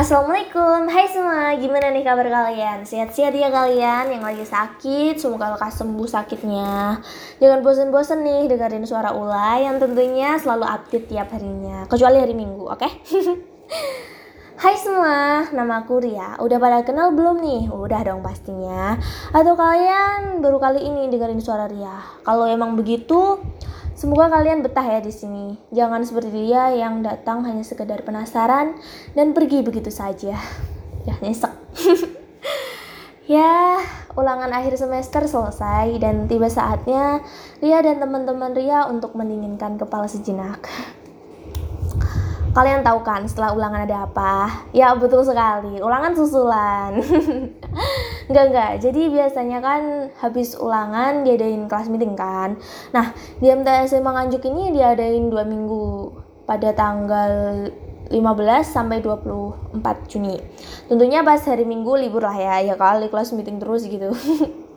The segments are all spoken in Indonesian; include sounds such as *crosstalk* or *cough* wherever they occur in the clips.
Assalamualaikum, hai semua, gimana nih kabar kalian? Sehat-sehat ya kalian yang lagi sakit, semoga lekas sembuh sakitnya Jangan bosan-bosan nih dengerin suara Ula yang tentunya selalu update tiap harinya Kecuali hari Minggu, oke? Okay? *laughs* Hai semua, nama aku Ria. Udah pada kenal belum nih? Udah dong pastinya. Atau kalian baru kali ini dengerin suara Ria? Kalau emang begitu, Semoga kalian betah ya di sini. Jangan seperti dia yang datang hanya sekedar penasaran dan pergi begitu saja. Ya, nyesek. *laughs* ya, ulangan akhir semester selesai dan tiba saatnya Ria dan teman-teman Ria untuk mendinginkan kepala sejenak. Kalian tahu kan setelah ulangan ada apa? Ya betul sekali, ulangan susulan. *laughs* enggak enggak, jadi biasanya kan habis ulangan diadain kelas meeting kan. Nah di MTS SMA Nganjuk ini diadain dua minggu pada tanggal 15 sampai 24 Juni. Tentunya pas hari Minggu libur lah ya, ya kali kelas meeting terus gitu. *laughs*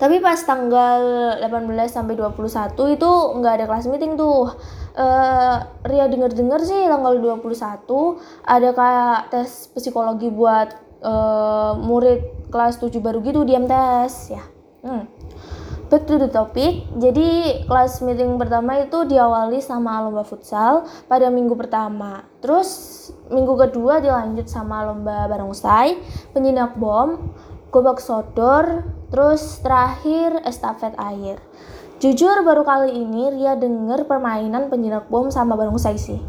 Tapi pas tanggal 18 sampai 21 itu nggak ada kelas meeting tuh. Uh, Ria denger-denger sih tanggal 21 ada kayak tes psikologi buat uh, murid kelas 7 baru gitu di MTS ya. Hmm. Back to the topic. Jadi kelas meeting pertama itu diawali sama lomba futsal pada minggu pertama. Terus minggu kedua dilanjut sama lomba barongsai, penjinak bom, gobak sodor, terus terakhir estafet air. Jujur baru kali ini Ria denger permainan penjinak bom sama barongsai sih.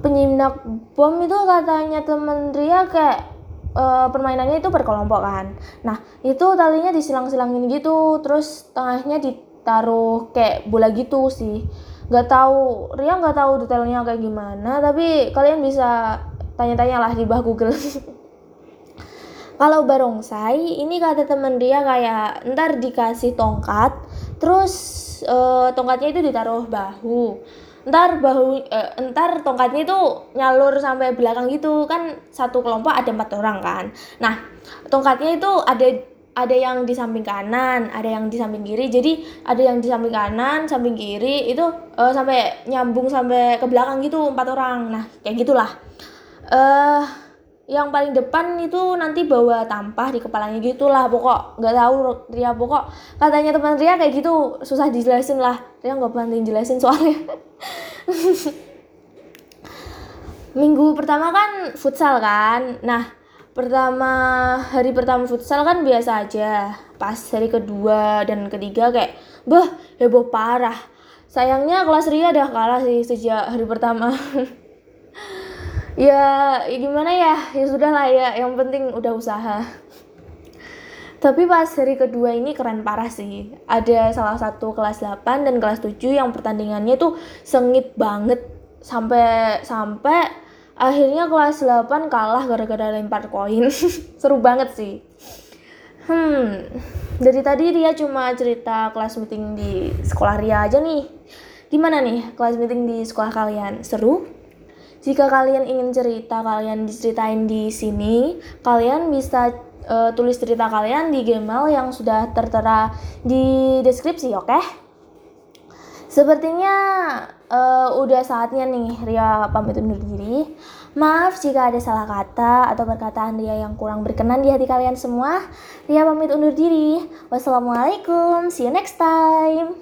Penjinak bom itu katanya temen Ria kayak uh, permainannya itu berkelompok kan. Nah itu talinya disilang-silangin gitu, terus tengahnya ditaruh kayak bola gitu sih. Gak tahu Ria nggak tahu detailnya kayak gimana, tapi kalian bisa tanya-tanya lah di bawah Google. *laughs* Kalau barongsai ini kata temen dia kayak ntar dikasih tongkat, terus uh, tongkatnya itu ditaruh bahu. Ntar bahu uh, ntar tongkatnya itu nyalur sampai belakang gitu kan satu kelompok ada empat orang kan. Nah tongkatnya itu ada ada yang di samping kanan, ada yang di samping kiri. Jadi ada yang di samping kanan, samping kiri itu uh, sampai nyambung sampai ke belakang gitu empat orang. Nah kayak gitulah. Eh uh, yang paling depan itu nanti bawa tampah di kepalanya gitulah pokok nggak tahu Ria pokok. Katanya teman Ria kayak gitu susah dijelasin lah. Ria nggak pernah jelasin soalnya. *laughs* Minggu pertama kan futsal kan? Nah pertama hari pertama futsal kan biasa aja. Pas hari kedua dan ketiga kayak bah heboh parah. Sayangnya kelas Ria udah kalah sih sejak hari pertama *laughs* ya, ya gimana ya? Ya sudah lah ya yang penting udah usaha. Tapi pas hari kedua ini keren parah sih. Ada salah satu kelas 8 dan kelas 7 yang pertandingannya tuh sengit banget. Sampai sampai akhirnya kelas 8 kalah gara-gara lempar koin. *laughs* Seru banget sih. Hmm dari tadi dia cuma cerita kelas meeting di sekolah Ria aja nih. Gimana nih kelas meeting di sekolah kalian? Seru jika kalian ingin cerita kalian diceritain di sini, kalian bisa uh, tulis cerita kalian di Gmail yang sudah tertera di deskripsi, oke? Okay? Sepertinya uh, udah saatnya nih Ria pamit undur diri. Maaf jika ada salah kata atau perkataan Ria yang kurang berkenan di hati kalian semua. Ria pamit undur diri. Wassalamualaikum. See you next time.